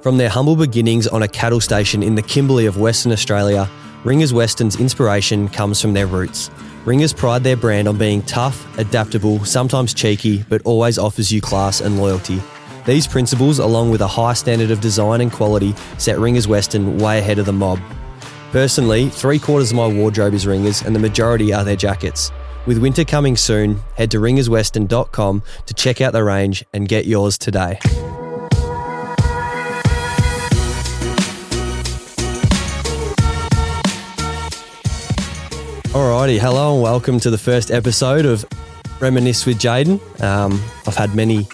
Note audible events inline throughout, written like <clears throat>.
From their humble beginnings on a cattle station in the Kimberley of Western Australia, Ringers Western's inspiration comes from their roots. Ringers pride their brand on being tough, adaptable, sometimes cheeky, but always offers you class and loyalty. These principles, along with a high standard of design and quality, set Ringers Western way ahead of the mob. Personally, three quarters of my wardrobe is Ringers, and the majority are their jackets. With winter coming soon, head to ringerswestern.com to check out the range and get yours today. Alrighty, hello and welcome to the first episode of Reminisce with Jaidyn. Um, I've had many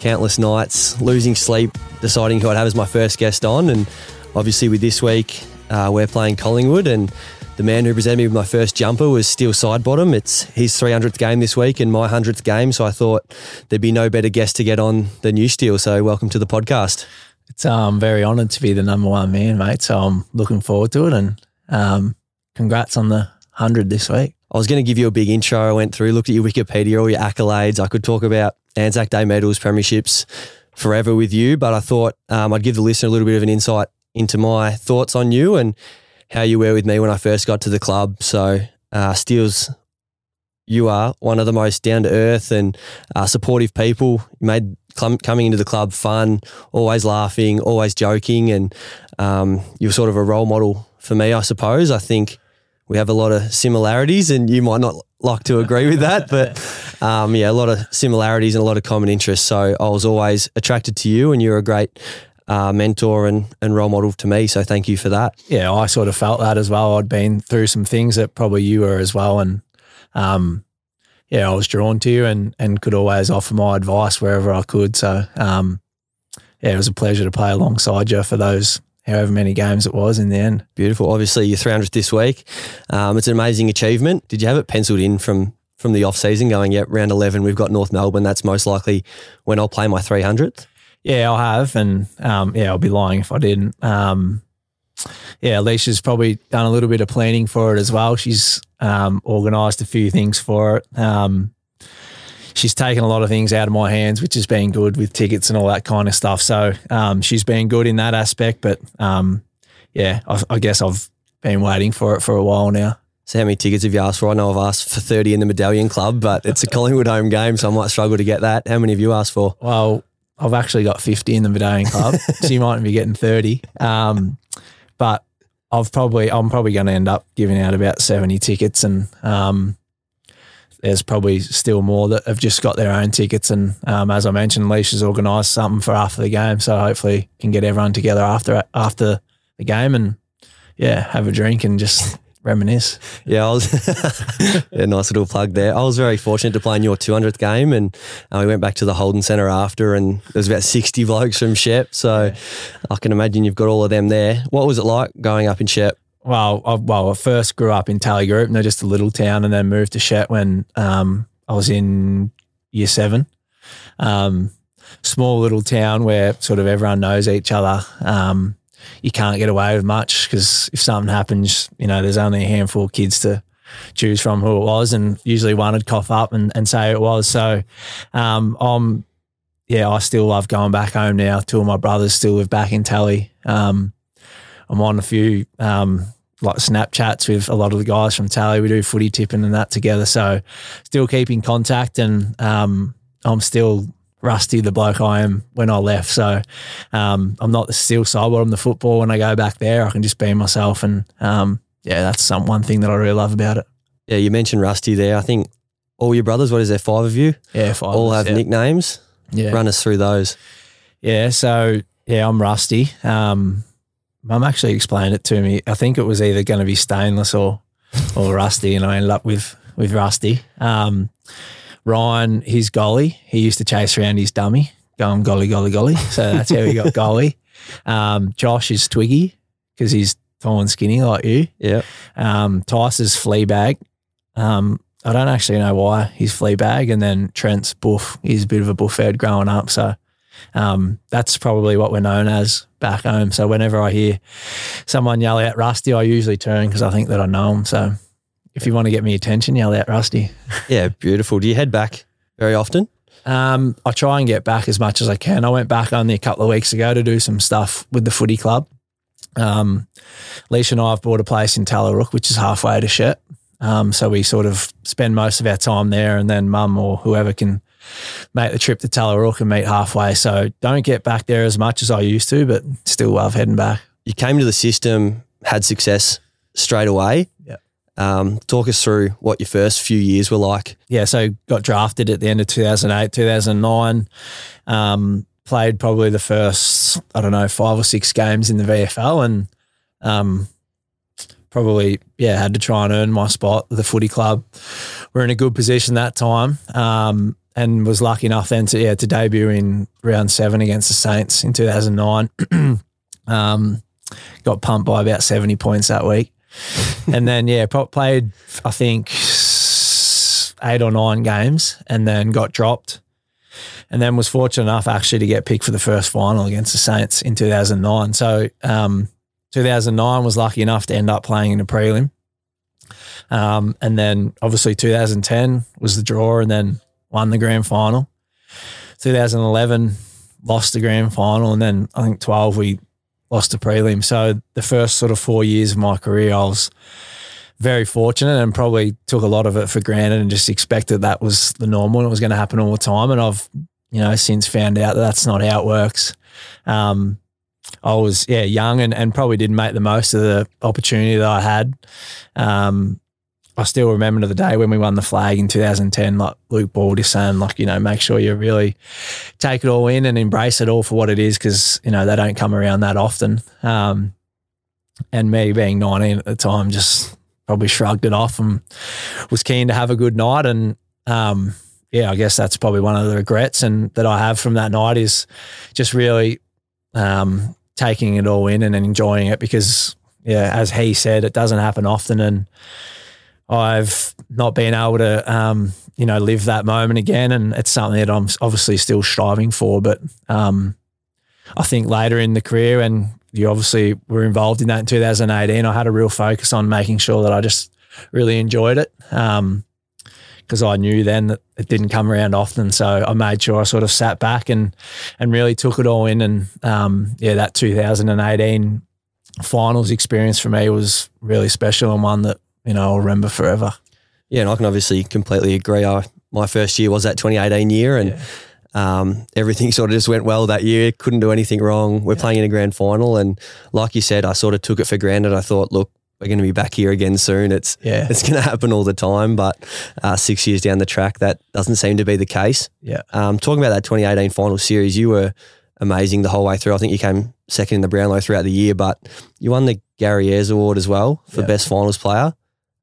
countless nights losing sleep, deciding who I'd have as my first guest on, and obviously with this week uh, we're playing Collingwood, and the man who presented me with my first jumper was Steele Sidebottom. It's his 300th game this week and my 100th game, so I thought there'd be no better guest to get on than you, Steele. So welcome to the podcast. It's um very honoured to be the number one man, mate. So I'm looking forward to it, and um, congrats on the hundred this week. I was going to give you a big intro. I went through, looked at your Wikipedia, all your accolades. I could talk about Anzac Day medals, premierships forever with you, but I thought um, I'd give the listener a little bit of an insight into my thoughts on you and how you were with me when I first got to the club. So, uh, Steele's, you are one of the most down to earth and uh, supportive people. You made cl- coming into the club fun, always laughing, always joking, and um, you're sort of a role model for me, I suppose. I think we have a lot of similarities, and you might not like to agree with that, but <laughs> um, yeah, a lot of similarities and a lot of common interests. So I was always attracted to you, and you're a great uh, mentor and, and role model to me. So thank you for that. Yeah, I sort of felt that as well. I'd been through some things that probably you were as well, and um, yeah, I was drawn to you and and could always offer my advice wherever I could. So um, yeah, it was a pleasure to play alongside you for those however many games it was in the end. Beautiful. Obviously, your 300th this week. Um, it's an amazing achievement. Did you have it penciled in from from the off season, going, yeah, round 11, we've got North Melbourne. That's most likely when I'll play my 300th? Yeah, I'll have. And um, yeah, I'll be lying if I didn't. Um, yeah, Alicia's probably done a little bit of planning for it as well. She's um, organised a few things for it. She's taken a lot of things out of my hands, which has been good with tickets and all that kind of stuff. So um, she's been good in that aspect. But um, yeah, I, I, guess I've been waiting for it for a while now. So how many tickets have you asked for? I know I've asked for 30 in the Medallion Club, but it's a Collingwood home game, so I might struggle to get that. How many have you asked for? Well, I've actually got 50 in the Medallion Club, <laughs> so you mightn't be getting 30. Um, but I've probably I'm probably going to end up giving out about 70 tickets and um, there's probably still more that have just got their own tickets. And um, as I mentioned, Leisha's organised something for after the game, so hopefully can get everyone together after after the game and yeah, have a drink and just <laughs> reminisce. Yeah, I was <laughs> a nice little plug there. I was very fortunate to play in your 200th game, and uh, we went back to the Holden Centre after, and there was about 60 blokes from Shep. So yeah. I can imagine you've got all of them there. What was it like going up in Shep? Well, I, well, I first grew up in Tallygaroopna, and they're just a little town, and then moved to Shep when um, I was in year seven. Um, small little town where sort of everyone knows each other. Um, you can't get away with much because if something happens, you know, there's only a handful of kids to choose from who it was, and usually one would cough up and, and say it was. So, um, I'm, yeah, I still love going back home now. Two of my brothers still live back in Tally. Um, I'm on a few um, like Snapchats with a lot of the guys from Tally. We do footy tipping and that together. So still keeping contact and um, I'm still rusty the bloke I am when I left. So um, I'm not the steel side, but I'm the football. When I go back there, I can just be myself. And um, yeah, that's some one thing that I really love about it. Yeah, you mentioned Rusty there. I think all your brothers, what is there, five of you? Yeah, five. All have yeah. nicknames. Yeah. Run us through those. Yeah, so yeah, I'm Rusty. Um, Mum actually explained it to me. I think it was either going to be stainless or or rusty, and I ended up with with rusty. Um, Ryan, his golly, he used to chase around his dummy, going golly, golly, golly. So that's how he got <laughs> golly. Um, Josh is Twiggy because he's tall and skinny like you. Yeah. Um, Tice is Fleabag. Um, I don't actually know why he's Fleabag. And then Trent's Buff. He's a bit of a buffhead growing up. So um, that's probably what we're known as back home. So whenever I hear someone yell out Rusty, I usually turn because I think that I know them. So if you want to get me attention, yell out Rusty. <laughs> Yeah, beautiful. Do you head back very often? Um, I try and get back as much as I can. I went back only a couple of weeks ago to do some stuff with the footy club. Um, Leisha and I have bought a place in Tallarook, which is halfway to Shep. Um, so we sort of spend most of our time there, and then mum or whoever can make the trip to Tallarook and meet halfway. So don't get back there as much as I used to, but still love heading back. You came to the system, had success straight away. Yeah. Um, talk us through what your first few years were like. Yeah, so got drafted at the end of 2008, 2009. Um, played probably the first, I don't know, five or six games in the VFL and um, probably, yeah, had to try and earn my spot the footy club. We're in a good position that time um, and was lucky enough then to, yeah, to debut in round seven against the Saints in 2009. <clears throat> um, got pumped by about 70 points that week. <laughs> and then, yeah, played, I think, eight or nine games and then got dropped. And then was fortunate enough actually to get picked for the first final against the Saints in 2009. So, um, 2009 was lucky enough to end up playing in a prelim. Um, and then obviously 2010 was the draw and then won the grand final. 2011 lost the grand final. And then I think 12 we lost the prelim. So the first sort of four years of my career, I was very fortunate and probably took a lot of it for granted and just expected that was the normal and it was going to happen all the time. And I've, you know, since found out that that's not how it works. Um, I was, yeah, young and, and probably didn't make the most of the opportunity that I had. Um, I still remember the day when we won the flag in 2010, like Luke Ball just saying, like, you know, make sure you really take it all in and embrace it all for what it is because, you know, they don't come around that often. Um, and me being 19 at the time just probably shrugged it off and was keen to have a good night. And um, yeah, I guess that's probably one of the regrets and that I have from that night is just really um, taking it all in and enjoying it because yeah, as he said, it doesn't happen often and I've not been able to, um, you know, live that moment again. And it's something that I'm obviously still striving for. But um, I think later in the career, and you obviously were involved in that in 2018, I had a real focus on making sure that I just really enjoyed it. because I knew then that it didn't come around often, so I made sure I sort of sat back and and really took it all in. And um, yeah, that 2018 finals experience for me was really special and one that you know, I'll remember forever. Yeah, and I can obviously completely agree. I, my first year was that 2018 year, and yeah. um, everything <laughs> sort of just went well that year. Couldn't do anything wrong. We're yeah. playing in a grand final, and like you said, I sort of took it for granted. I thought, look, we're going to be back here again soon. It's yeah. it's going to happen all the time, but uh, six years down the track, that doesn't seem to be the case. Yeah. Um, talking about that 2018 final series, you were amazing the whole way through. I think you came second in the Brownlow throughout the year, but you won the Gary Ayres Award as well for best finals player.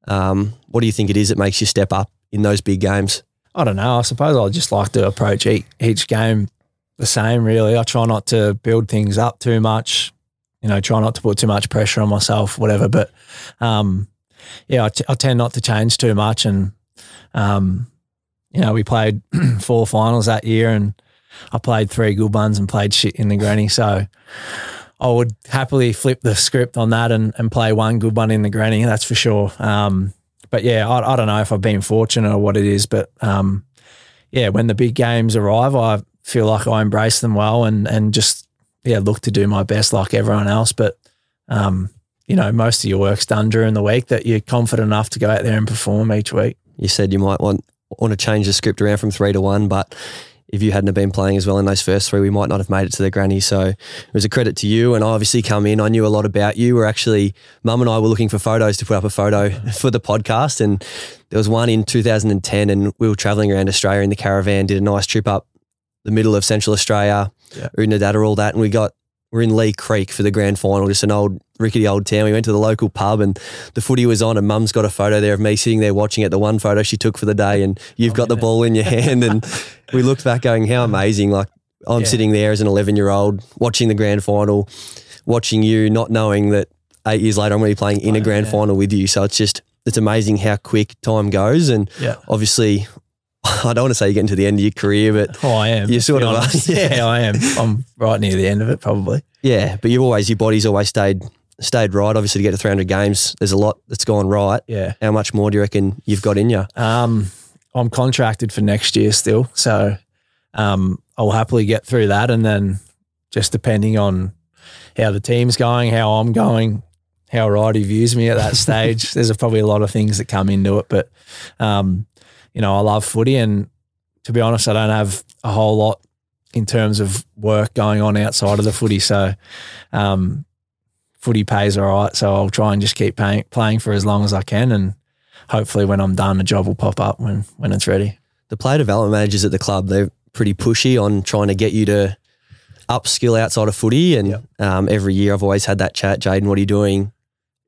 Um, what do you think it is that makes you step up in those big games? I don't know. I suppose I just like to approach each, game the same, really. I try not to build things up too much, you know, try not to put too much pressure on myself, whatever. But um, yeah, I, t- I tend not to change too much. And, um, you know, we played <clears throat> four finals that year and I played three good ones and played shit in the granny. So, I would happily flip the script on that and, and play one good one in the granny. That's for sure. Um, but yeah, I, I, don't know if I've been fortunate or what it is, but um, yeah, when the big games arrive, I feel like I embrace them well and and just yeah look to do my best like everyone else. But um, you know, most of your work's done during the week that you're confident enough to go out there and perform each week. You said you might want want to change the script around from three to one, but if you hadn't have been playing as well in those first three, we might not have made it to the granny. So it was a credit to you. And I obviously come in, I knew a lot about you. We're actually, mum and I were looking for photos to put up a photo <laughs> for the podcast. And there was one in 2010 and we were traveling around Australia in the caravan, did a nice trip up the middle of Central Australia, yeah. Oodnadatta, all that. And we got we're in Leigh Creek for the grand final, just an old rickety old town. We went to the local pub and the footy was on, and Mum's got a photo there of me sitting there watching it. The one photo she took for the day, and you've oh, got the ball in your <laughs> hand. And we looked back, going, "How amazing!" Like I'm yeah. sitting there as an 11 year old watching the grand final, watching you, not knowing that eight years later I'm going to be playing in a oh, grand yeah. final with you. So it's just it's amazing how quick time goes, and yeah. obviously I don't want to say you're getting to the end of your career, but oh, I am. You sort of are. <laughs> Yeah, I am. I'm right near the end of it, probably. Yeah, but you've always your body's always stayed stayed right. Obviously, to get to 300 games, there's a lot that's gone right. Yeah. How much more do you reckon you've got in you? Um, I'm contracted for next year still, so um, I'll happily get through that, and then just depending on how the team's going, how I'm going, how Righty views me at that stage. <laughs> There's probably a lot of things that come into it, but um, you know, I love footy, and to be honest, I don't have a whole lot in terms of work going on outside of the footy. So, um, footy pays all right. So I'll try and just keep paying, playing for as long as I can, and hopefully, when I'm done, a job will pop up when when it's ready. The player development managers at the club, they're pretty pushy on trying to get you to upskill outside of footy. And Yep. um, every year I've always had that chat, Jaidyn, what are you doing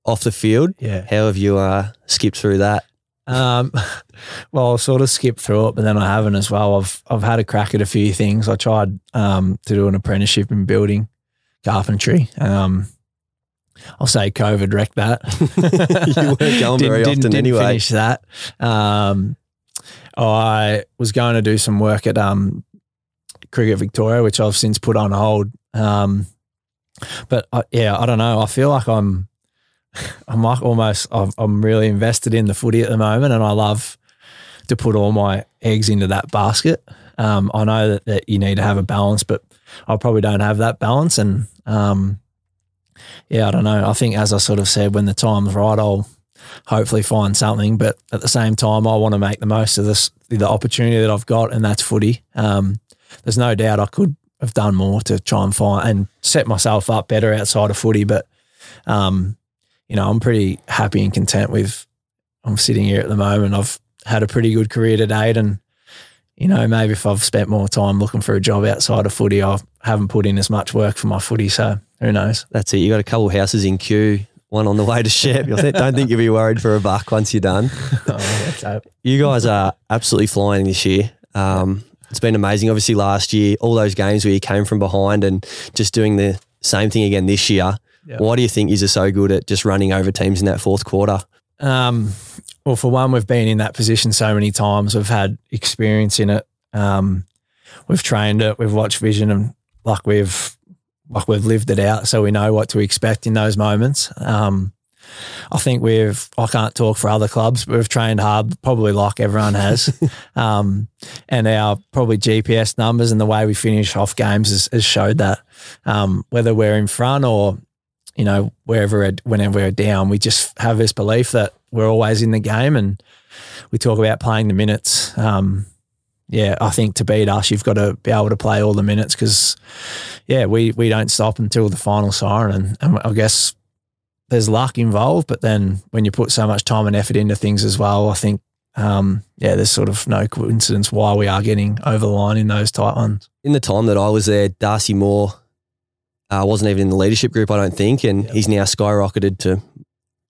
off the field? Yeah. How have you uh, skipped through that? Um, <laughs> well, I've sort of skipped through it, but then I haven't as well. I've I've had a crack at a few things. I tried um, to do an apprenticeship in building carpentry. Um, I'll say COVID wrecked that. <laughs> You weren't <laughs> going very often anyway. Finish that. Um, I was going to do some work at um, Cricket Victoria, which I've since put on hold. Um, but I, yeah, I don't know. I feel like I'm, I'm like almost, I'm, really invested in the footy at the moment, and I love to put all my eggs into that basket. Um, I know that, that you need to have a balance, but I probably don't have that balance, and um, yeah, I don't know. I think as I sort of said, when the time's right, I'll hopefully find something. But at the same time, I want to make the most of this the opportunity that I've got, and that's footy. Um, there's no doubt I could have done more to try and find and set myself up better outside of footy, but um, you know, I'm pretty happy and content with. I'm sitting here at the moment. I've had a pretty good career to date, and you know, maybe if I've spent more time looking for a job outside of footy, I haven't put in as much work for my footy. So who knows? That's it. You got a couple houses in queue, one on the way to Shep. <laughs> Don't think you'll be worried for a buck once you're done. Oh. You guys are absolutely flying this year. Um, it's been amazing. Obviously, last year, all those games where you came from behind and just doing the same thing again this year. Yeah. Why do you think you're so good at just running over teams in that fourth quarter? Um, well, for one, we've been in that position so many times. We've had experience in it. Um, we've trained it. We've watched vision, and like we've like we've lived it out, so we know what to expect in those moments. Um, I think we've. I can't talk for other clubs, but we've trained hard, probably like everyone has. <laughs> um, and our probably GPS numbers and the way we finish off games has, has showed that. Um, whether we're in front or you know, wherever, whenever we're down, we just have this belief that we're always in the game and we talk about playing the minutes. Um, yeah, I think to beat us, you've got to be able to play all the minutes because, yeah, we, we don't stop until the final siren. And, and I guess there's luck involved, but then when you put so much time and effort into things as well, I think, um, yeah, there's sort of no coincidence why we are getting over the line in those tight ones. In the time that I was there, Darcy Moore uh, wasn't even in the leadership group, I don't think, and he's now skyrocketed to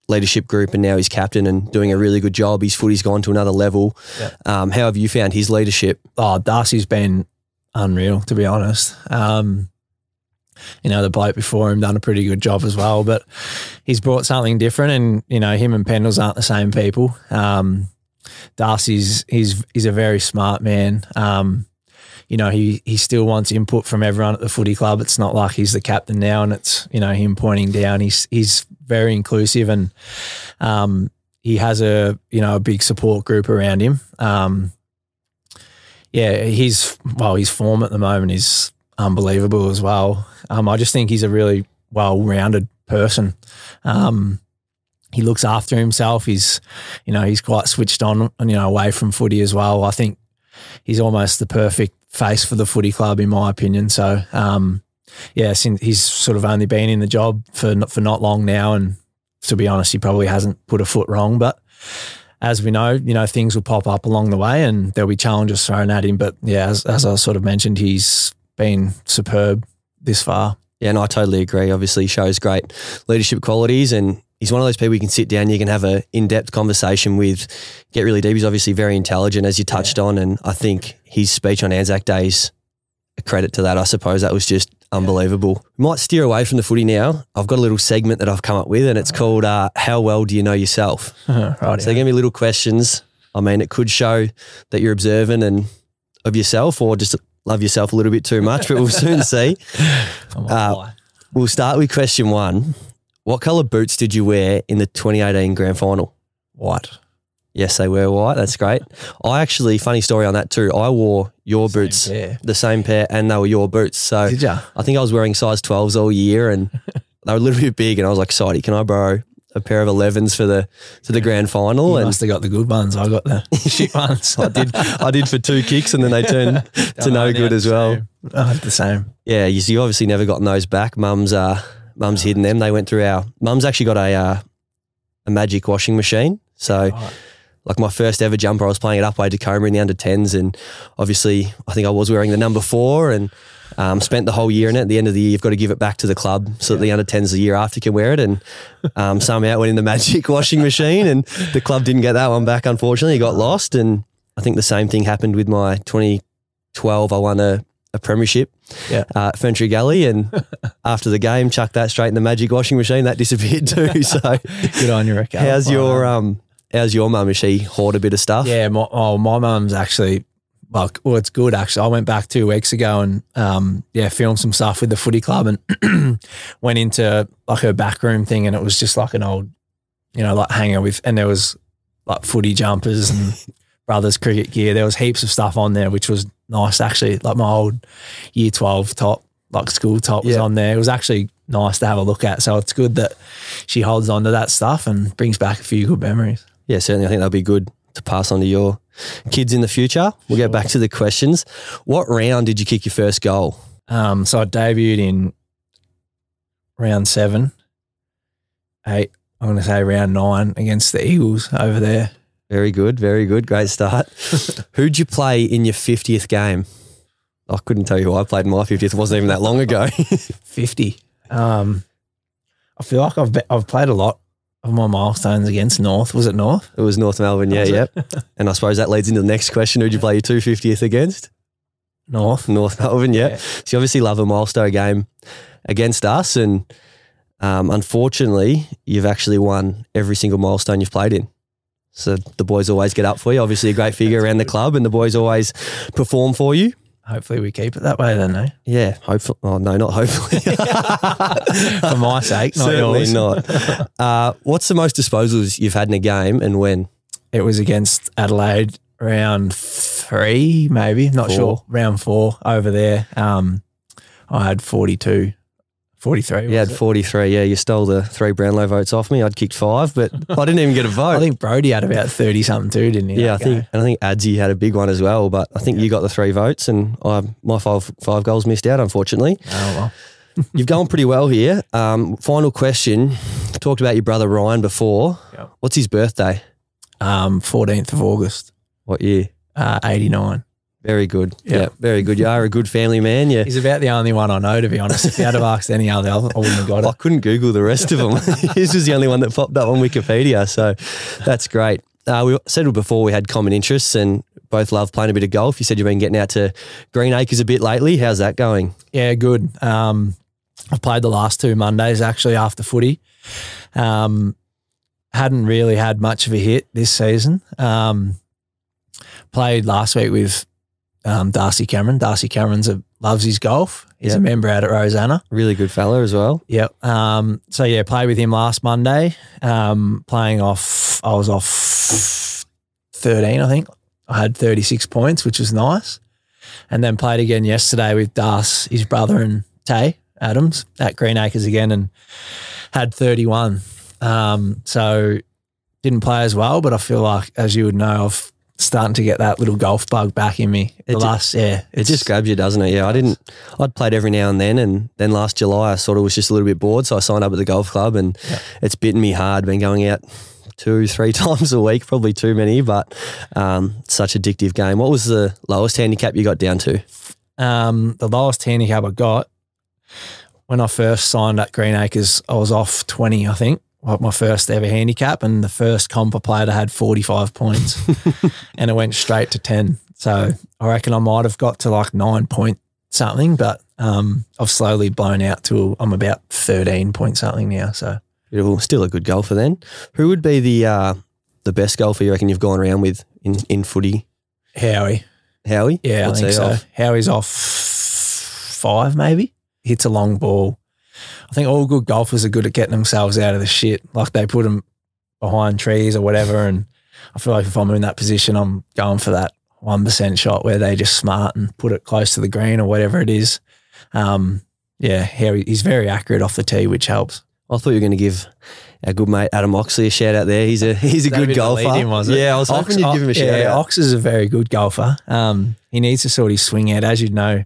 leadership group, and now he's captain and doing a really good job. His footy's gone to another level. Yeah. Um, how have you found his leadership? oh, Darcy's been unreal, to be honest. Um, you know, the bloke before him done a pretty good job as well, but he's brought something different. And you know, him and Pendles aren't the same people. Um, Darcy's he's he's a very smart man. Um, you know, he he still wants input from everyone at the footy club. It's not like he's the captain now, and it's you know him pointing down. He's he's very inclusive, and um, he has a you know a big support group around him. Um, yeah, he's well, his form at the moment is unbelievable as well. Um, I just think he's a really well-rounded person. Um, he looks after himself. He's, you know, he's quite switched on, and you know, away from footy as well. I think he's almost the perfect face for the footy club, in my opinion. So, um, yeah, since he's sort of only been in the job for not, for not long now, and to be honest, he probably hasn't put a foot wrong. But as we know, you know, things will pop up along the way, and there'll be challenges thrown at him. But yeah, as, as I sort of mentioned, he's been superb this far. Yeah, and I totally agree. Obviously, shows great leadership qualities, and he's one of those people you can sit down, you can have a in-depth conversation with, get really deep. He's obviously very intelligent, as you touched on, and I think his speech on Anzac Day's a credit to that. I suppose that was just unbelievable. We might steer away from the footy now. I've got a little segment that I've come up with, and it's called uh, "How well do you know yourself?" <laughs> right. So they're going to be little questions. I mean, it could show that you're observant and of yourself, or just love yourself a little bit too much. But we'll soon <laughs> see. uh, We'll start with question one. What colour boots did you wear in the 2018 grand final? White. Yes, they were white. That's great. I actually, funny story on that too. I wore your boots, Yeah. the same pair, and they were your boots. So Did ya? I think I was wearing size 12s all year and <laughs> they were a little bit big. And I was like, Sidey, can I borrow a pair of 11s for the for the grand final? You and must have got the good ones. I got the <laughs> shit ones. I did I did for two kicks and then they turned <laughs> to no good as well. I had the same. Yeah, you see, obviously never gotten those back. Mum's uh mum's hidden them. They went through our mum's actually got a uh, a magic washing machine. So Right. like my first ever jumper, I was playing at Upwey Tecoma in the under 10s. And obviously, I think I was wearing the number four and um, spent the whole year in it. At the end of the year, you've got to give it back to the club so that the under 10s the year after can wear it. And um, somehow it went in the magic <laughs> washing machine. And the club didn't get that one back, unfortunately. It got lost. And I think the same thing happened with my 2012. I won a, a premiership Yeah. uh, Ferntree Gully. And <laughs> after the game, chucked that straight in the magic washing machine. That disappeared too. <laughs> So, Good on you, Rick. how's your. Um? How's your mum? Is she hoard a bit of stuff? Yeah, my, oh, my mum's actually, like, well, it's good actually. I went back two weeks ago and, um, yeah, filmed some stuff with the footy club and <clears throat> went into like her back room thing and it was just like an old, you know, like hanger with, and there was like footy jumpers and <laughs> brothers cricket gear. There was heaps of stuff on there, which was nice actually. Like my old year 12 top, like school top was Yeah. on there. It was actually nice to have a look at. So it's good that she holds on to that stuff and brings back a few good memories. Yeah, certainly. I think that'll be good to pass on to your kids in the future. We'll get back to the questions. What round did you kick your first goal? Um, so I debuted in round seven, eight. I'm going to say round nine against the Eagles over there. Very good, very good. Great start. <laughs> Who'd you play in your 50th game? I couldn't tell you who I played in my 50th. It wasn't even that long ago. <laughs> Fifty. Um, I feel like I've be- I've played a lot of my milestones against North. Was it North? it was North Melbourne. Yeah, yep. <laughs> And I suppose that leads into the next question. Who'd you play your 250th against? North. North Melbourne, yeah. Yeah. So you obviously love a milestone game against us. And um, unfortunately, you've actually won every single milestone you've played in. So the boys always get up for you. Obviously, a great figure around the club, and the boys always perform for you. Hopefully we keep it that way then, eh? Yeah, hopefully. Oh no, not hopefully. <laughs> For my sake, not Certainly yours. not. <laughs> Uh, what's the most disposals you've had in a game, and when? It was against Adelaide round three, maybe. Not Four. sure. Round four over there. Um, I had 42, 43. You had 43. Yeah, you stole the three Brownlow votes off me. I'd kicked five, but <laughs> I didn't even get a vote. I think Brody had about 30 something too, didn't he? yeah, I think and I think Adsy had a big one as well. But I think you got the three votes, and I, my five five goals missed out. Unfortunately, Oh, well. <laughs> you've gone pretty well here. Um, final question: Talked about your brother Ryan before. Yep. What's his birthday? Um, 14th of August, What year? uh, 89. Very good. Yeah. Yeah, very good. You are a good family man. Yeah. He's about the only one I know, to be honest. If you had have asked any other, I wouldn't have got it. <laughs> I couldn't Google the rest of them. <laughs> His was the only one that popped up on Wikipedia. So that's great. Uh, we said before we had common interests and both love playing a bit of golf. You said you've been getting out to Green Acres a bit lately. How's that going? Yeah, good. Um, I've played the last two Mondays actually after footy. Um, hadn't really had much of a hit this season. Um, played last week with um, Darcy Cameron. Darcy Cameron's a, loves his golf. He's a member out at Rosanna. Really good fella as well. Yep. Um, so yeah, played with him last Monday. Um, playing off, I was off thirteen, I think. I had thirty six points, which was nice. And then played again yesterday with Das, his brother, and Tay Adams at Green Acres again, and had thirty one. Um, so didn't play as well, but I feel like, as you would know, I've starting to get that little golf bug back in me. The It last, yeah, It just grabs you, doesn't it? Yeah, I didn't. I'd played every now and then, and then last July I sort of was just a little bit bored, so I signed up at the golf club, and Yeah. it's bitten me hard. Been going out two, three <laughs> times a week, probably too many, but um, such addictive game. What was the lowest handicap you got down to? Um, the lowest handicap I got when I first signed at Green Acres, I was off 20, I think, like my first ever handicap. And the first comp I played, I had 45 points <laughs> and it went straight to 10. So I reckon I might have got to like nine point something, but um, I've slowly blown out to I'm about 13 point something now. So Beautiful. Still a good golfer then. Who would be the uh, the best golfer you reckon you've gone around with in, in footy? Howie. Howie? Yeah, What's I think so. off? Howie's off five, maybe. Hits a long ball. I think all good golfers are good at getting themselves out of the shit. Like they put them behind trees or whatever and I feel like if I'm in that position, I'm going for that one percent shot where they just smart and put it close to the green or whatever it is. Um, yeah, he's very accurate off the tee, which helps. I thought you were going to give our good mate Adam Oxley a shout out there. He's a he's a good bit of a golfer. it? Yeah, I was hoping you'd give him a shout yeah, out. Ox is a very good golfer. Um, he needs to sort his swing out. As you know,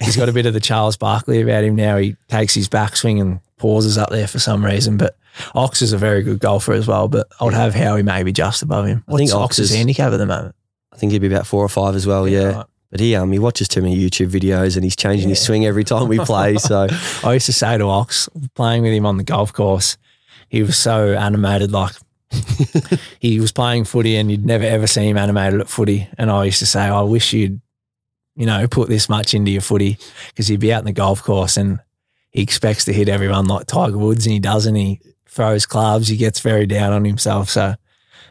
he's got a bit of the Charles Barkley about him now. He takes his backswing and pauses up there for some reason. But Ox is a very good golfer as well. But I would have Howie maybe just above him. I think What's Ox Ox's handicap at the moment? I think he'd be about four or five as well. Yeah, right. but he um he watches too many YouTube videos and he's changing his swing every time we play. So <laughs> I used to say to Ox, playing with him on the golf course, he was so animated. Like <laughs> he was playing footy, and you'd never ever see him animated at footy. And I used to say, I wish you'd, you know, put this much into your footy because he'd be out in the golf course and he expects to hit everyone like Tiger Woods, and he doesn't. He throws clubs. He gets very down on himself. So.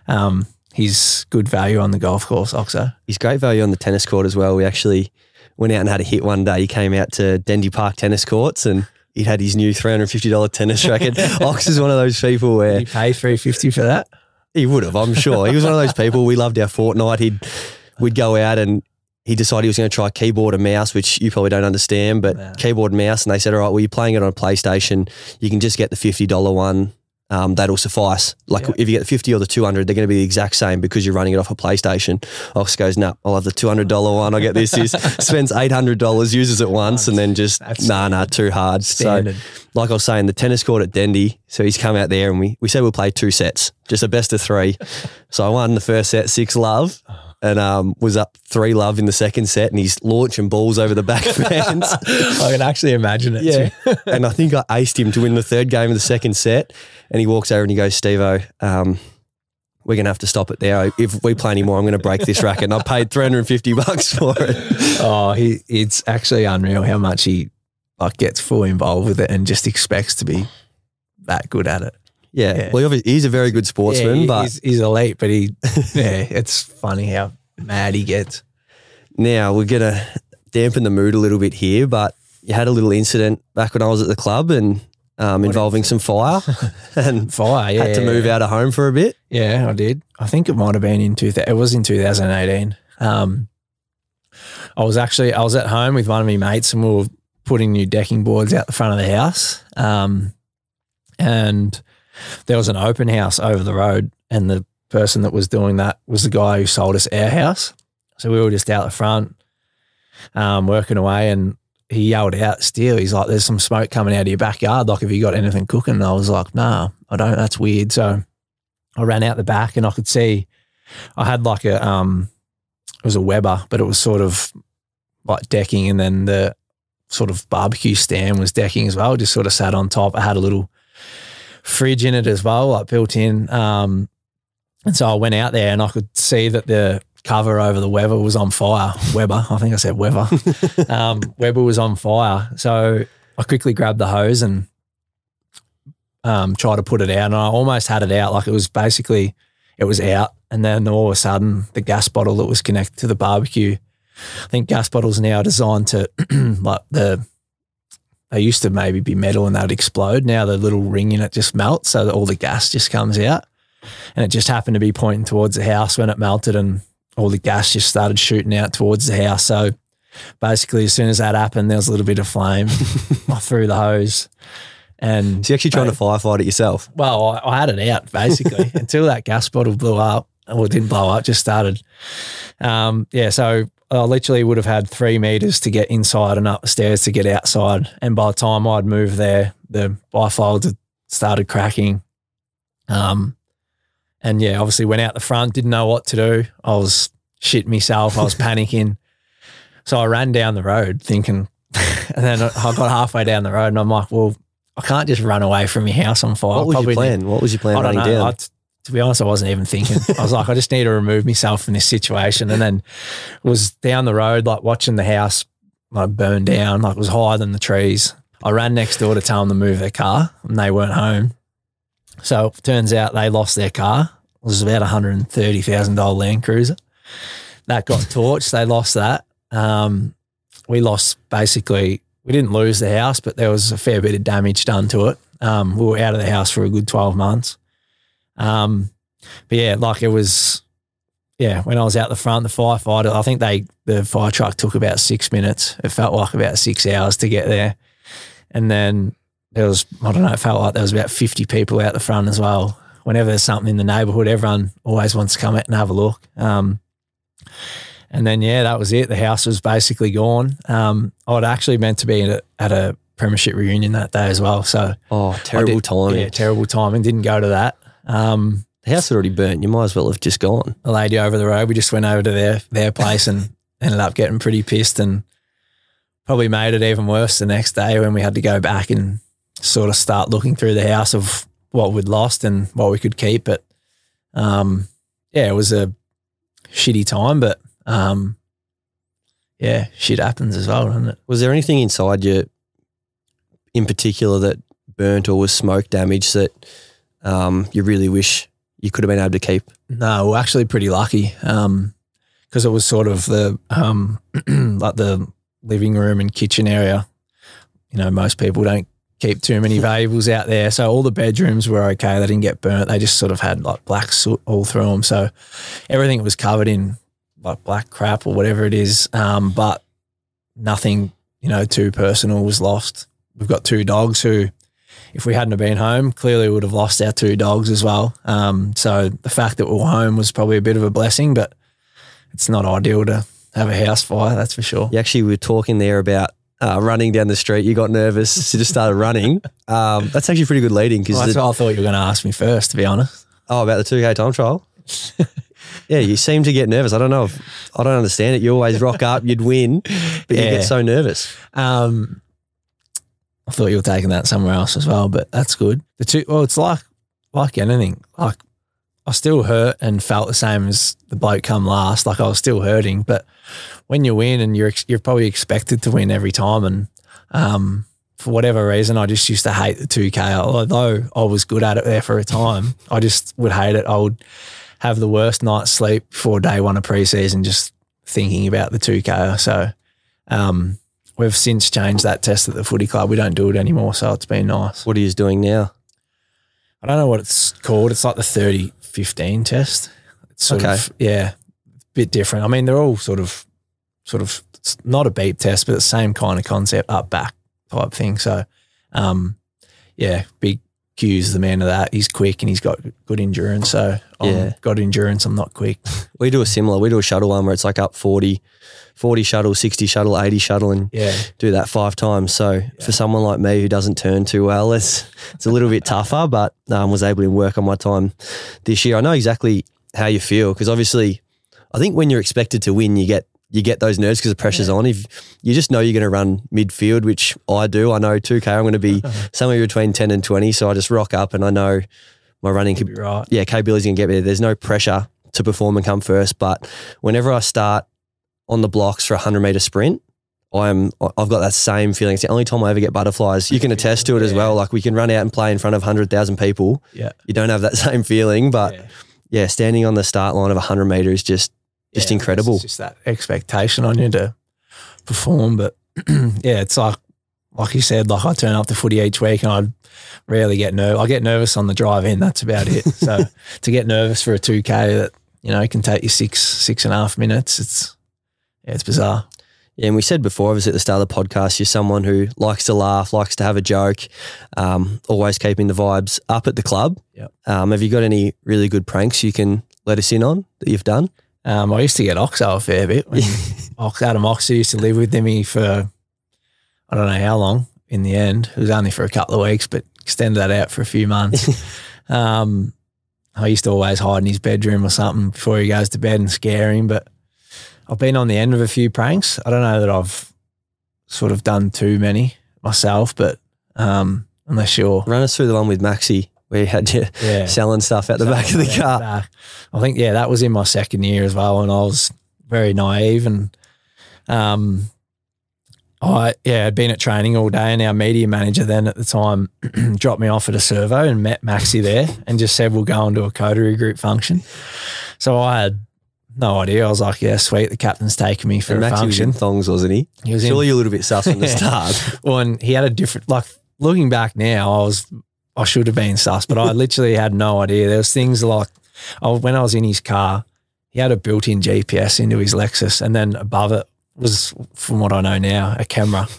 Um, He's good value on the golf course, Oxo. he's great value on the tennis court as well. We actually went out and had a hit one day. He came out to Dendy Park tennis courts and he had his new three hundred fifty dollar tennis racket. <laughs> Ox is one of those people where you pay three fifty for that? He would have, I'm sure. He was one of those people. We loved our Fortnite. He'd we'd go out and he decided he was going to try keyboard and mouse, which you probably don't understand, but No. keyboard and mouse. And they said, all right, well, you're playing it on a PlayStation. You can just get the fifty dollar one. Um, that'll suffice. Like Yeah. if you get the fifty or the two hundred, they're going to be the exact same because you're running it off a PlayStation. Ox goes, nah, I'll have the two hundred dollar one. I'll get this. He's <laughs> spends eight hundred dollars, uses it once, and then just That's nah, nah, too hard. Standard. So like I was saying, the tennis court at Dendy. So he's come out there and we, we said we'll play two sets, just a best of three. <laughs> so I won the first set, six love, and um, was up three love in the second set, and he's launching balls over the back <laughs> fence. I can actually imagine it. yeah. too. <laughs> and I think I aced him to win the third game of the second set. And he walks over and he goes, Steve um, we're going to have to stop it there. If we play anymore, I'm going to break this racket. And I paid 350 bucks for it. Oh, he it's actually unreal how much he like gets fully involved with it and just expects to be that good at it. Yeah. Yeah. Well, he he's a very good sportsman, he- but he's, he's elite, but he <laughs> yeah, it's funny how mad he gets. Now we're gonna dampen the mood a little bit here, but you had a little incident back when I was at the club and um, involving some fire, <laughs> and Fire, yeah. had to move out of home for a bit. Yeah, I did. I think it might have been in two. It was in 2018. Um, I was actually I was at home with one of my mates, and we were putting new decking boards out the front of the house. Um, and there was an open house over the road, and the person that was doing that was the guy who sold us our house. So we were just out the front, um, working away, and he yelled out, "Steele!" He's like, "There's some smoke coming out of your backyard. Like, have you got anything cooking?" And I was like, "Nah, I don't. That's weird." So I ran out the back, and I could see I had like a um, it was a Weber, but it was sort of like decking, and then the sort of barbecue stand was decking as well. Just sort of sat on top. I had a little fridge in it as well, like built in. Um, and so I went out there, and I could see that the cover over the Weber was on fire. Weber, I think I said Weber. <laughs> um, Weber was on fire. So I quickly grabbed the hose and um, tried to put it out. And I almost had it out. Like it was basically, it was out. And then all of a sudden, the gas bottle that was connected to the barbecue, I think gas bottles now are designed to, <clears throat> like the, they used to maybe be metal and they'd explode. Now the little ring in it just melts so that all the gas just comes out. And it just happened to be pointing towards the house when it melted and all the gas just started shooting out towards the house. So basically, as soon as that happened, there was a little bit of flame. <laughs> <laughs> through the hose, and So you're actually trying to firefight it yourself. well, I, I had it out basically <laughs> until that gas bottle blew up. Well, it didn't blow up, just started. Um, yeah, so I literally would have had three meters to get inside and up the stairs to get outside. And by the time I'd moved there, the bifolds had started cracking. Um, and yeah, obviously went out the front, didn't know what to do. I was shit myself. I was <laughs> panicking. So I ran down the road thinking, <laughs> and then I got halfway down the road and I'm like, well, I can't just run away from your house on fire. What was Probably your plan? What was your plan I don't know. down? I, t- to be honest, I wasn't even thinking. I was like, I just need to remove myself from this situation. And then was down the road, like watching the house like burn down, like it was higher than the trees. I ran next door to tell them to move their car and they weren't home. So it turns out they lost their car. It was about a $130,000 Land Cruiser. That got torched. They lost that. Um, we lost basically, we didn't lose the house, but there was a fair bit of damage done to it. Um, we were out of the house for a good 12 months. Um, but yeah, like it was, yeah, when I was out the front, the firefighter, I think they, the fire truck took about six minutes. It felt like about six hours to get there. And then there was, I don't know, it felt like there was about 50 people out the front as well. Whenever there's something in the neighborhood, everyone always wants to come out and have a look. Um, and then, yeah, that was it. The house was basically gone. Um, I'd actually meant to be at a, at a premiership reunion that day as well. So, Oh, terrible timing. yeah, terrible timing. Didn't go to that. Um, The house had already burnt. You might as well have just gone. a lady over the road. We just went over to their their place and ended up getting pretty pissed and probably made it even worse the next day when we had to go back and sort of start looking through the house of what we'd lost and what we could keep. But um, yeah, it was a shitty time, but um, yeah, shit happens as well, doesn't it? Was there anything inside you in particular that burnt or was smoke damage that um, you really wish you could have been able to keep? No, we're actually pretty lucky because it was sort of the um, <clears throat> like the living room and kitchen area. You know, most people don't keep too many <laughs> valuables out there, so all the bedrooms were okay. They didn't get burnt. They just sort of had like black soot all through them. So everything was covered in like black crap or whatever it is, um, but nothing you know too personal was lost. We've got two dogs who if we hadn't have been home, clearly we would have lost our two dogs as well. Um, so the fact that we were home was probably a bit of a blessing, but it's not ideal to have a house fire, that's for sure. You actually were talking there about uh, running down the street. You got nervous, so just started running. <laughs> Um, that's actually pretty good leading because Well, that's what I thought you were going to ask me first, to be honest. oh about the two k time trial. <laughs> yeah, you seem to get nervous. I don't know. If, I don't understand it. You always rock up, you'd win, but you get so nervous. Um, I thought you were taking that somewhere else as well, but that's good. The two, well, it's like like anything. Like I still hurt and felt the same as the bloke come last. Like I was still hurting, but when you win and you're you're probably expected to win every time, and um, for whatever reason, I just used to hate the two K. Although I was good at it there for a time, I just would hate it. I would have the worst night's sleep for day one of preseason, just thinking about the two K. So. Um, We've since changed that test at the footy club. We don't do it anymore, so it's been nice. What are you doing now? I don't know what it's called. It's like the 30 15 test. It's sort Okay. of, yeah, a bit different. I mean, they're all sort of, sort of, it's not a beep test, but the same kind of concept, up back type thing. So, um, yeah, big Q's the man of that. He's quick and he's got good endurance. So, I'm Yeah. got endurance. I'm not quick. <laughs> We do a similar. We do a shuttle one where it's like up 40, 40 shuttle, 60 shuttle, 80 shuttle, and Yeah. do that five times. So for someone like me who doesn't turn too well, it's it's a little bit tougher. But um, was able to work on my time this year. I know exactly how you feel because obviously, I think when you're expected to win, you get you get those nerves because the pressure's on. If you just know you're going to run midfield, which I do, I know 2K. I'm going to be <laughs> somewhere between 10 and 20. So I just rock up and I know my running could be right. yeah, capability's going to get me there. There's no pressure to perform and come first. But whenever I start on the blocks for a 100 meter sprint, I'm, I've got that same feeling. It's the only time I ever get butterflies. You can <laughs> attest to it as Yeah. well. Like we can run out and play in front of 100,000 people. Yeah. You don't have that <laughs> same feeling. But yeah, Yeah. standing on the start line of 100 meter is just, just Yeah, incredible. It's just that expectation on you to perform. But <clears throat> yeah, it's like like you said, like I turn up to footy each week and I rarely get nervous. I get nervous on the drive in. That's about it. so <laughs> to get nervous for a two k that you know can take you six six and a half minutes, it's yeah, it's bizarre. Yeah, and we said before, obviously at the start of the podcast, you're someone who likes to laugh, likes to have a joke, um, always keeping the vibes up at the club. Yep. Um, have you got any really good pranks you can let us in on that you've done? Um, I used to get Oxo a fair bit. When <laughs> Ox, Adam Oxo used to live with me for I don't know how long. In the end, it was only for a couple of weeks, but extended that out for a few months. <laughs> um, I used to always hide in his bedroom or something before he goes to bed and scare him. But I've been on the end of a few pranks. I don't know that I've sort of done too many myself, but um, unless you're Run us through the one with Maxi where you had you yeah, selling stuff out the back of the yeah, car. I think yeah, that was in my second year as well, and I was very naive and um, I yeah, I'd been at training all day, and our media manager then at the time <clears throat> dropped me off at a servo and met Maxi there, and just said we'll go on to a coterie group function. So I had no idea. I was like, yeah, sweet. The captain's taking me for And a Maxi was function. in thongs, wasn't he? He was in Surely you're a little bit sus from the <laughs> start. well, and he had a different like looking back now, I was I should have been sus, but I <laughs> literally had no idea. There was things like oh, when I was in his car, he had a built-in GPS into his Lexus, and then above it was, from what I know now, a camera. <laughs>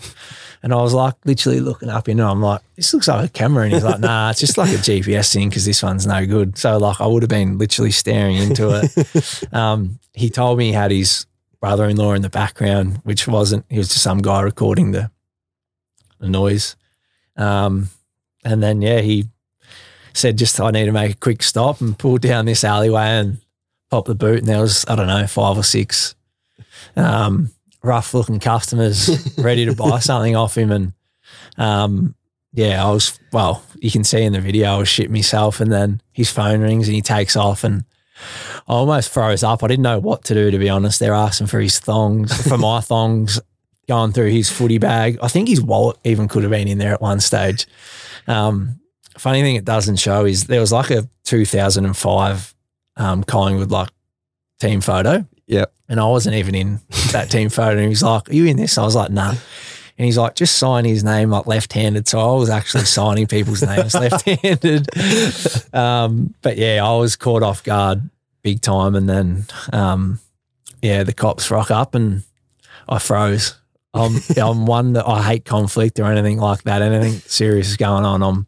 And I was like, literally looking up in it. I'm like, this looks like a camera. And he's like, nah, it's just like a GPS thing because this one's no good. So, like, I would have been literally staring into it. <laughs> um, he told me he had his brother in law in the background, which wasn't, he was just some guy recording the, the noise. Um, and then, yeah, he said, just I need to make a quick stop and pull down this alleyway and pop the boot. And there was, I don't know, five or six um, rough looking customers <laughs> ready to buy something off him. And um, yeah, I was, well, you can see in the video, I was shit myself. And then his phone rings and he takes off and I almost froze up. I didn't know what to do, to be honest. They're asking for his thongs, for my thongs, <laughs> going through his footy bag. I think his wallet even could have been in there at one stage. Um, funny thing it doesn't show is there was like a 2005 um, Collingwood like team photo. Yep. And I wasn't even in that team photo. And he was like, Are you in this? I was like, Nah. And he's like, just sign his name like left handed. So I was actually <laughs> signing people's names left handed. Um, but yeah, I was caught off guard big time. And then, um, yeah, the cops rock up and I froze. I'm, I'm one that I hate conflict or anything like that. Anything serious is going on, I'm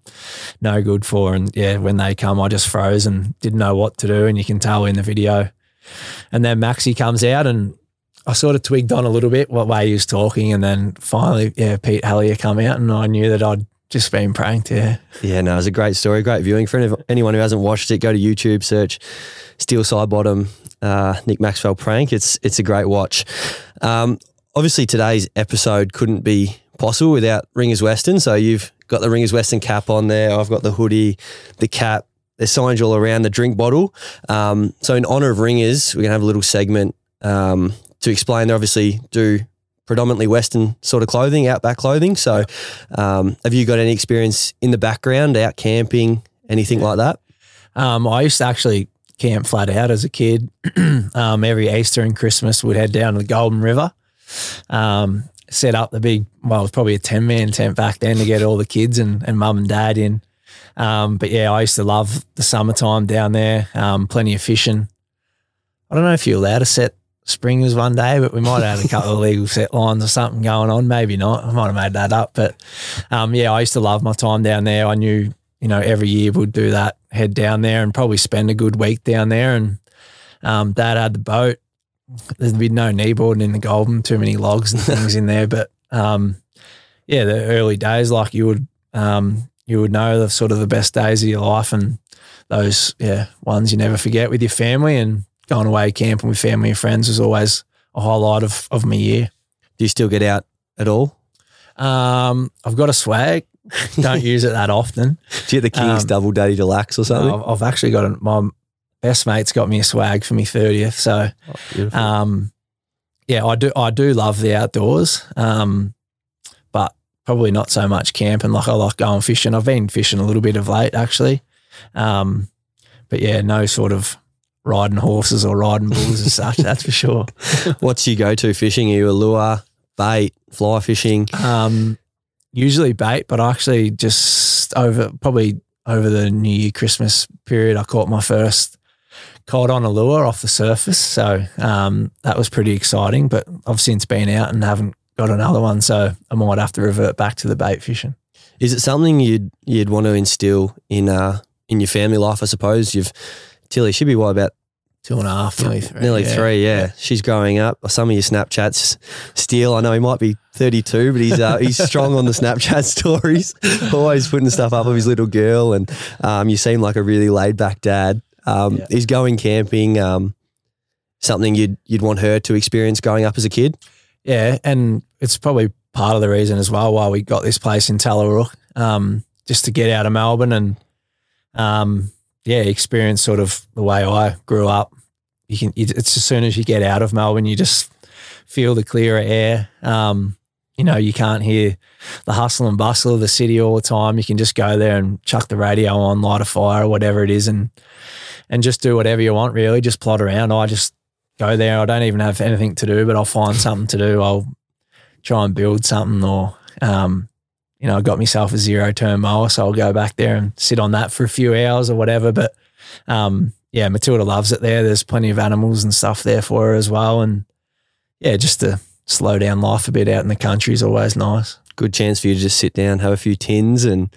no good for. And yeah, when they come, I just froze and didn't know what to do. And you can tell in the video. And then Maxi comes out and I sort of twigged on a little bit what way he was talking. And then finally, yeah, Pete Helliar come out and I knew that I'd just been pranked. Yeah. Yeah, no, it was a great story, great viewing. For anyone who hasn't watched it, go to YouTube, search Steele Sidebottom, uh, Nick Maxwell prank. It's it's a great watch. Um, obviously, today's episode couldn't be possible without Ringers Western. So you've got the Ringers Western cap on there. I've got the hoodie, the cap. There's signs all around the drink bottle. Um, so in honour of Ringers, we're gonna have a little segment um, to explain. They obviously do predominantly Western sort of clothing, outback clothing. So, um, have you got any experience in the background, out camping, anything like that? Um, I used to actually camp flat out as a kid. <clears throat> um, every Easter and Christmas, we'd head down to the Goulburn River, um, set up the big, well, it was probably a 10 man tent back then to get all the kids and, and mum and dad in. Um, but yeah, I used to love the summertime down there, um, plenty of fishing. I don't know if you're allowed to set springers one day, but we might have had a couple of legal set lines or something going on. Maybe not. I might have made that up. But um, yeah, I used to love my time down there. I knew, you know, every year we'd do that, head down there and probably spend a good week down there. And um, dad had the boat. There'd be no kneeboarding in the Goulburn, too many logs and things in there. But um, yeah, the early days, like you would, um, you would know the sort of the best days of your life and those, yeah, ones you never forget with your family and going away camping with family and friends was always a highlight of, of my year. Do you still get out at all? Um, I've got a swag. Don't use it that often. <laughs> Do you get the King's Um, Double Daddy Deluxe or something? I've, I've actually got a, my best mate's got me a swag for my thirtieth. So, Oh, um, yeah, I do. I do love the outdoors. Um, but probably not so much camping. Like I like going fishing. I've been fishing a little bit of late actually. Um, but yeah, no sort of riding horses or riding bulls as such. That's for sure. <laughs> What's your go-to fishing? Are you a lure, bait, fly fishing? Um, usually bait, but I actually just over probably over the New Year Christmas period, I caught my first cod on a lure off the surface. So um, that was pretty exciting. But I've since been out and haven't got another one, so I might have to revert back to the bait fishing. Is it something you'd you'd want to instill in uh in your family life? I suppose you've Tilly. She'd be what about Two and a half, nearly three. nearly yeah. three? Yeah. she's growing up. Some of your Snapchats, Steele. I know he might be thirty two, but he's uh, he's strong on the Snapchat <laughs> stories. Always putting stuff up of his little girl, and um, you seem like a really laid back dad. Um, Yeah. He's going camping. Um, something you'd you'd want her to experience growing up as a kid. Yeah, and it's probably part of the reason as well why we got this place in Tallarook, um, just to get out of Melbourne and, um, yeah, experience sort of the way I grew up. You can, it's as soon as you get out of Melbourne, you just feel the clearer air. Um, you know, you can't hear the hustle and bustle of the city all the time. You can just go there and chuck the radio on, light a fire or whatever it is, and and just do whatever you want. Really, just plod around. I just go there. I don't even have anything to do, but I'll find <laughs> something to do. I'll try and build something or, um, you know, I got myself a zero turn mower, so I'll go back there and sit on that for a few hours or whatever. But, um, yeah, Matilda loves it there. There's plenty of animals and stuff there for her as well. And yeah, just to slow down life a bit out in the country is always nice. Good chance for you to just sit down, have a few tins, and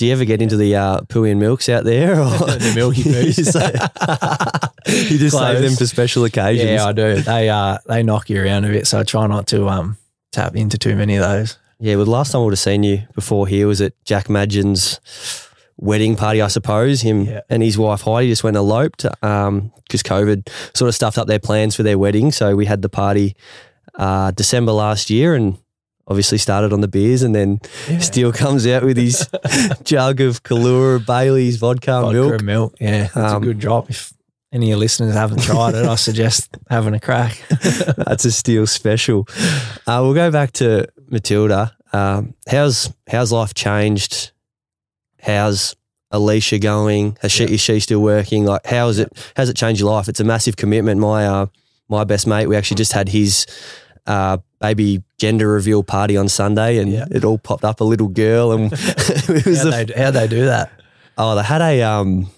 do you ever get into the uh, pooey and milks out there? Or <laughs> the milky <laughs> poos. you, say- <laughs> you just save them for special occasions. Yeah, I do. They uh they knock you around a bit, so I try not to um tap into too many of those. Yeah, well, the last time I would have seen you before here was at Jack Madgen's wedding party, I suppose. Him Yeah. and his wife Heidi just went eloped because COVID sort of stuffed up their plans for their wedding. So we had the party uh, December last year and obviously started on the beers. And then Steele comes out with his <laughs> jug of Kahlua, Bailey's vodka, Vodka milk. milk. Yeah, that's Um, a good drop. If any of your listeners haven't tried it, I <laughs> suggest having a crack. <laughs> That's a Steele special. Uh, we'll go back to Matilda. Um, how's how's life changed? How's Alicia going? Has she, Yeah. is she still working? Like, how's it? How's it changed your life? It's a massive commitment. My uh, my best mate, we actually just had his uh, baby gender reveal party on Sunday, and Yeah. it all popped up a little girl, and <laughs> it was How the, they, how'd they do that? oh, they had a um,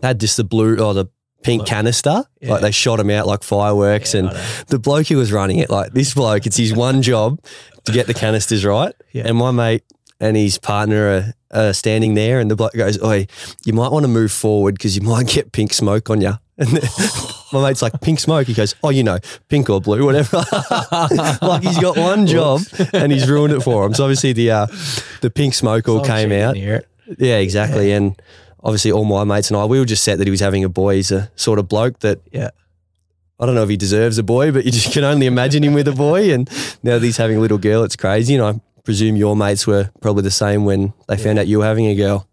they had just the blue or the pink canister, Yeah. like they shot them out like fireworks, Yeah, and the bloke who was running it, like this bloke, it's his one job to get the canisters right. Yeah. And my mate and his partner are, are standing there, and the bloke goes, "Oi, you might want to move forward because you might get pink smoke on you." And then, <laughs> my mate's like, "Pink smoke?" He goes, "Oh, you know, pink or blue, whatever." <laughs> like he's got one job and he's ruined it for him. So obviously the uh, the pink smoke all As long as came out. can hear it. Yeah, exactly. And obviously, all my mates and I, we were just set that he was having a boy. He's a sort of bloke that Yeah. I don't know if he deserves a boy, but you just can only imagine him with a boy. And now that he's having a little girl, it's crazy. And I presume your mates were probably the same when they found out you were having a girl.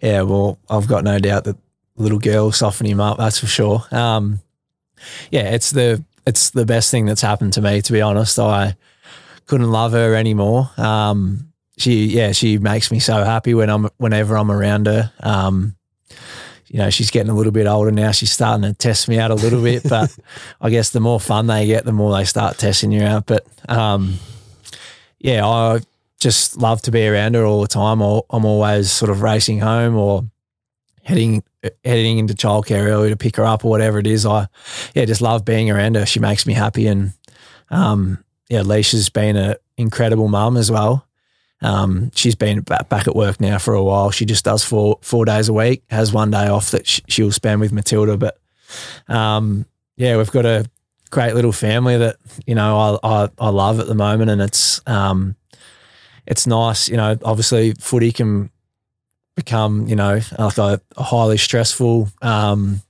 Yeah, well, I've got no doubt that little girl soften him up. That's for sure. Um, yeah, it's the it's the best thing that's happened to me. To be honest, I couldn't love her anymore. Um, she, yeah, she makes me so happy when I'm whenever I'm around her. Um, you know, she's getting a little bit older now. She's starting to test me out a little bit, but <laughs> I guess the more fun they get, the more they start testing you out. But um, yeah, I just love to be around her all the time. I'm always sort of racing home or heading heading into childcare early to pick her up or whatever it is. I yeah, just love being around her. She makes me happy, and um, yeah, Leisha's been an incredible mum as well. Um, she's been back, at work now for a while. She just does four four days a week. Has one day off that sh- she'll spend with Matilda. But um, yeah, we've got a great little family that you know I I, I love at the moment, and it's um, it's nice. You know, obviously footy can become you know like a, highly stressful um,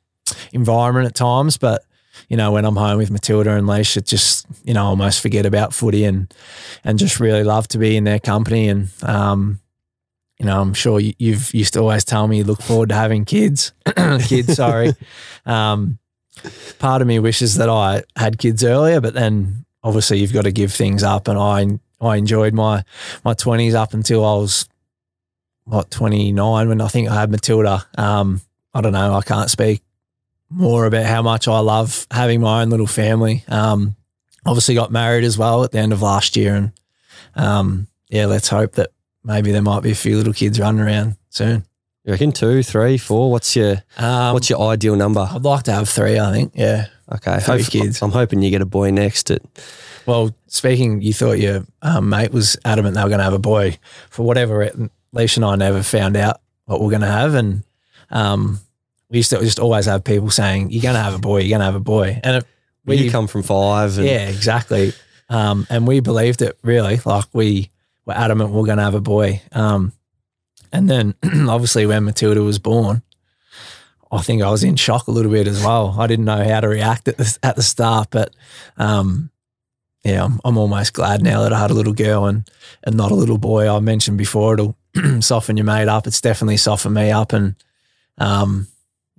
environment at times, but you know when I'm home with Matilda and Leash, it just you know almost forget about footy and and just really love to be in their company and. Um, you know, I'm sure you, you've used to always tell me you look forward to having kids. <coughs> kids, sorry. Um, part of me wishes that I had kids earlier, but then obviously you've got to give things up. And I I enjoyed my my twenties up until I was what twenty nine when I think I had Matilda. Um, I don't know. I can't speak more about how much I love having my own little family. Um, obviously got married as well at the end of last year, and um, yeah, let's hope that maybe there might be a few little kids running around soon. You reckon two, three, four? What's your Um, What's your ideal number? I'd like to have three. I think. Yeah. Okay, three hope- kids. I'm hoping you get a boy next. At Well, speaking, you thought your um, mate was adamant they were going to have a boy. For whatever Leisha and I never found out what we're going to have, and um, we used to just always have people saying, "You're going to have a boy. You're going to have a boy," and it, we we come from five. And yeah, exactly. Um, and we believed it really. Like we were adamant we are going to have a boy. Um, and then <clears throat> obviously when Matilda was born, I think I was in shock a little bit as well. I didn't know how to react at the, at the start, but um, yeah, I'm, I'm almost glad now that I had a little girl and and not a little boy. I mentioned before it'll <clears throat> soften your mate up. It's definitely softened me up, and um,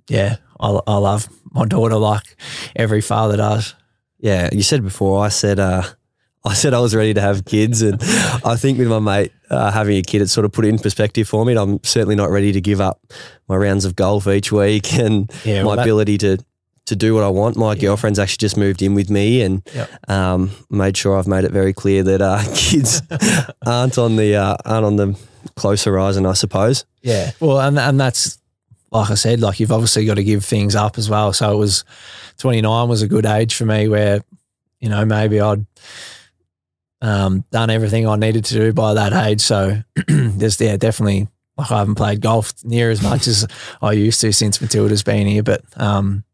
yeah, I, I love my daughter like every father does. Yeah, you said before. I said, uh, I said I was ready to have kids, and I think with my mate uh, having a kid, it sort of put it in perspective for me. And I'm certainly not ready to give up my rounds of golf each week <laughs> and Yeah, my that- ability to to do what I want. My girlfriend's actually just moved in with me, and Yep. um, made sure I've made it very clear that uh, <laughs> kids <laughs> aren't on the uh, aren't on the close horizon. I suppose. Yeah. Well, and and that's like I said, like you've obviously got to give things up as well. So it was 29 was a good age for me where, you know, maybe I'd um, done everything I needed to do by that age. So <clears throat> there's, yeah, definitely like I haven't played golf near as much as I used to since Matilda's been here. But um,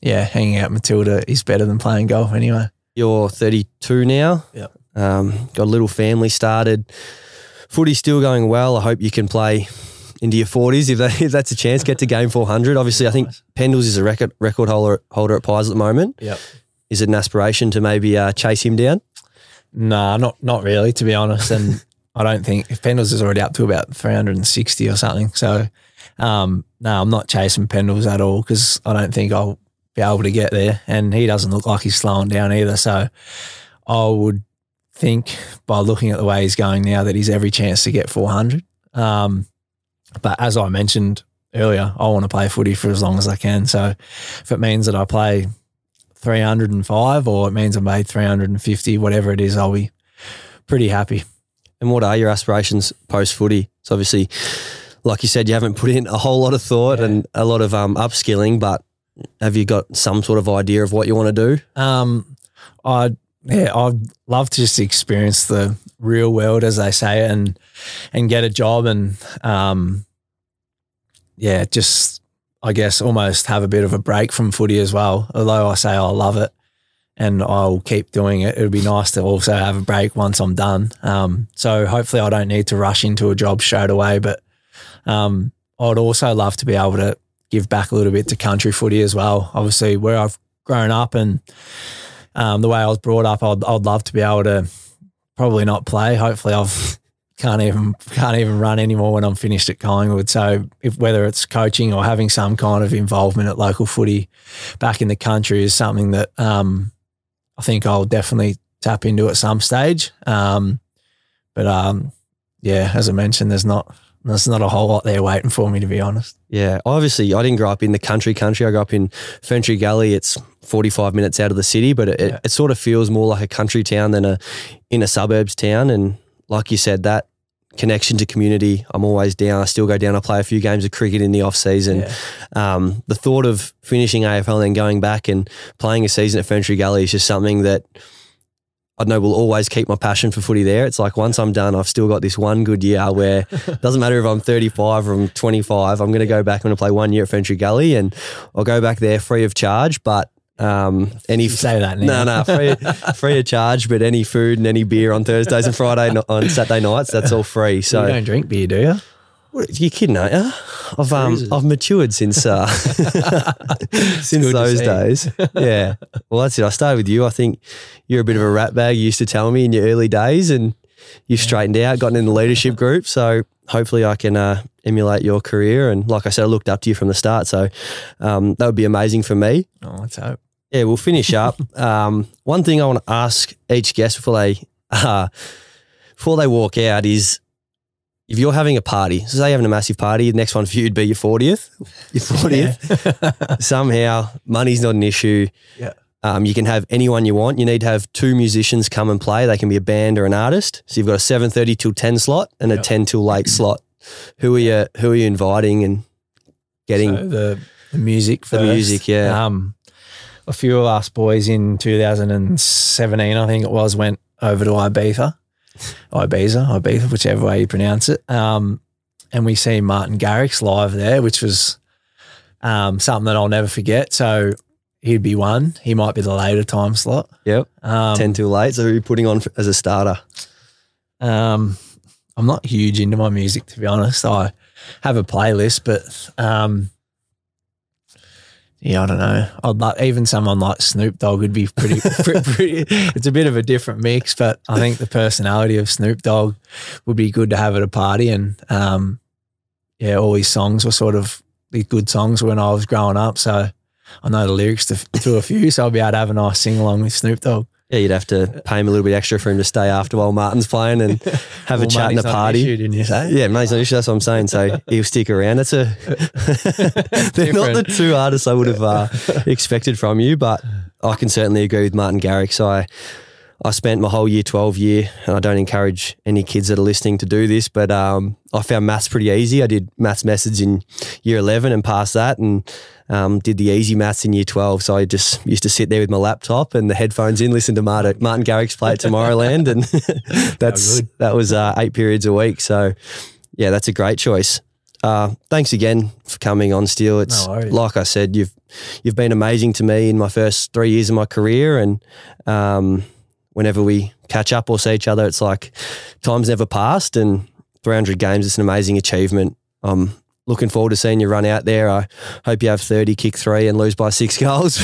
yeah, hanging out Matilda is better than playing golf anyway. You're 32 now. Yep. Um, got a little family started. Footy's still going well. I hope you can play into your 40s if, that, <laughs> if that's a chance. Get to game 400. Obviously, I think Pendles is a record record holder holder at Pies at the moment. Yep. Is it an aspiration to maybe uh, chase him down? Nah, not not really, to be honest. And I don't think if Pendles is already up to about 360 or something. So, um, no, I'm not chasing Pendles at all because I don't think I'll be able to get there. And he doesn't look like he's slowing down either. So, I would think by looking at the way he's going now that he's every chance to get 400. Um, but as I mentioned earlier, I want to play footy for as long as I can. So, if it means that I play 305 or it means I made 350, whatever it is, I'll be pretty happy. And what are your aspirations post footy? So obviously, like you said, you haven't put in a whole lot of thought Yeah. and a lot of um, upskilling, but have you got some sort of idea of what you want to do? Um, I'd yeah, I'd love to just experience the real world, as they say, and and get a job and um, yeah, just I guess almost have a bit of a break from footy as well. Although I say I love it and I'll keep doing it, it would be nice to also have a break once I'm done. Um, so hopefully I don't need to rush into a job straight away, but um, I'd also love to be able to give back a little bit to country footy as well. Obviously, where I've grown up and um, the way I was brought up, I'd, I'd love to be able to probably not play. Hopefully, I've <laughs> can't even can't even run anymore when I'm finished at Collingwood. So, if whether it's coaching or having some kind of involvement at local footy back in the country is something that um, I think I'll definitely tap into at some stage. Um, but um, yeah, as I mentioned, there's not there's not a whole lot there waiting for me to be honest. Yeah, obviously, I didn't grow up in the country country. I grew up in Ferntree Gully. It's 45 minutes out of the city, but it, Yeah. it, it sort of feels more like a country town than a in a suburbs town. And like you said, that connection to community, I'm always down. I still go down. I play a few games of cricket in the off season. Yeah. Um, the thought of finishing AFL and then going back and playing a season at Ferntree Gully is just something that I know will always keep my passion for footy there. It's like once I'm done, I've still got this one good year where it <laughs> doesn't matter if I'm 35 or I'm 25, I'm going to go back. I'm going to play one year at Ferntree Gully and I'll go back there free of charge. But um, any You say that now. no, no, free, free of charge, but any food and any beer on Thursdays and Friday on Saturday nights, that's all free. So you don't drink beer, do you? What, you kidding, aren't you? I've um, I've matured since uh, <laughs> <laughs> since those days. Yeah. Well, that's it. I started with you. I think you're a bit of a rat bag. You used to tell me in your early days, and you've straightened out, gotten in the leadership group. So hopefully, I can uh, emulate your career. And like I said, I looked up to you from the start. So um, that would be amazing for me. Oh, let's hope. Yeah, we'll finish up. <laughs> Um, one thing I want to ask each guest before they uh, before they walk out is if you're having a party, so say you're having a massive party, the next one for you would be your 40th. Your 40th. <laughs> Somehow, money's not an issue. Yeah. Um, you can have anyone you want. You need to have two musicians come and play. They can be a band or an artist. So you've got a 7.30 till 10 slot and a Yep. 10 till late slot. Who are you, who are you inviting and getting So the the music the music? Yeah. Um, a few of us boys in 2017, I think it was, went over to Ibiza, Ibiza, Ibiza, whichever way you pronounce it. Um, and we see Martin Garrix live there, which was um, something that I'll never forget. So he'd be one. He might be the later time slot. Yep. Um, 10 till late. So who are you putting on as a starter? Um, I'm not huge into my music to be honest. I have a playlist, but um, yeah, I don't know. I'd like even someone like Snoop Dogg would be pretty, <laughs> pretty, pretty. It's a bit of a different mix, but I think the personality of Snoop Dogg would be good to have at a party. And um, yeah, all his songs were sort of good songs when I was growing up. So I know the lyrics to, to a few, so I'll be able to have a nice sing along with Snoop Dogg. Yeah, you'd have to pay him a little bit extra for him to stay after while Martin's playing and <laughs> have a chat and a party. issue, didn't you say? Yeah, money's not issue. That's what I'm saying. So <laughs> he'll stick around. That's a. <laughs> they're not the two artists I would have uh, expected from you, but I can certainly agree with Martin Garrix. So I I spent my whole year 12 year, and I don't encourage any kids that are listening to do this, but um, I found maths pretty easy. I did maths methods in year 11 and passed that, and um, did the easy maths in year 12. So I just used to sit there with my laptop and the headphones in, listen to Martin, Martin Garrix play at Tomorrowland, and <laughs> that's that was uh, eight periods a week. So yeah, that's a great choice. Uh, thanks again for coming on, Steele. It's No like I said, you've you've been amazing to me in my first three years of my career, and um, whenever we catch up or see each other, it's like time's never passed. And 300 games, it's an amazing achievement. I'm looking forward to seeing you run out there. I hope you have 30, kick three, and lose by six <laughs> goals.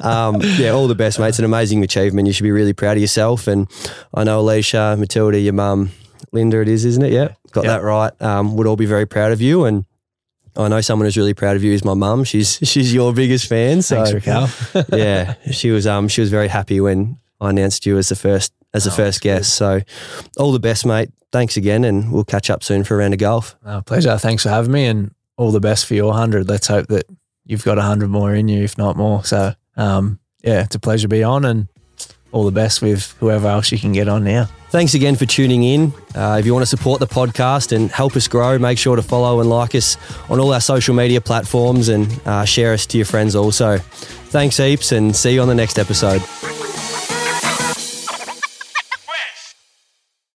Um, yeah, all the best, mate. It's an amazing achievement. You should be really proud of yourself. And I know Alicia, Matilda, your mum, Linda, it is, isn't it? Yeah, got Yeah. that right. Um, would all be very proud of you. And I know someone who's really proud of you is my mum. She's <laughs> she's your biggest fan. So Thanks, Raquel. <laughs> yeah, she was um she was very happy when I announced you as the first as the Oh, first guest. So all the best, mate. Thanks again, and we'll catch up soon for a round of golf. No, pleasure. Thanks for having me and all the best for your 100. Let's hope that you've got 100 more in you, if not more. So, um, yeah, it's a pleasure to be on and all the best with whoever else you can get on now. Thanks again for tuning in. Uh, if you want to support the podcast and help us grow, make sure to follow and like us on all our social media platforms and uh, share us to your friends also. Thanks heaps and see you on the next episode.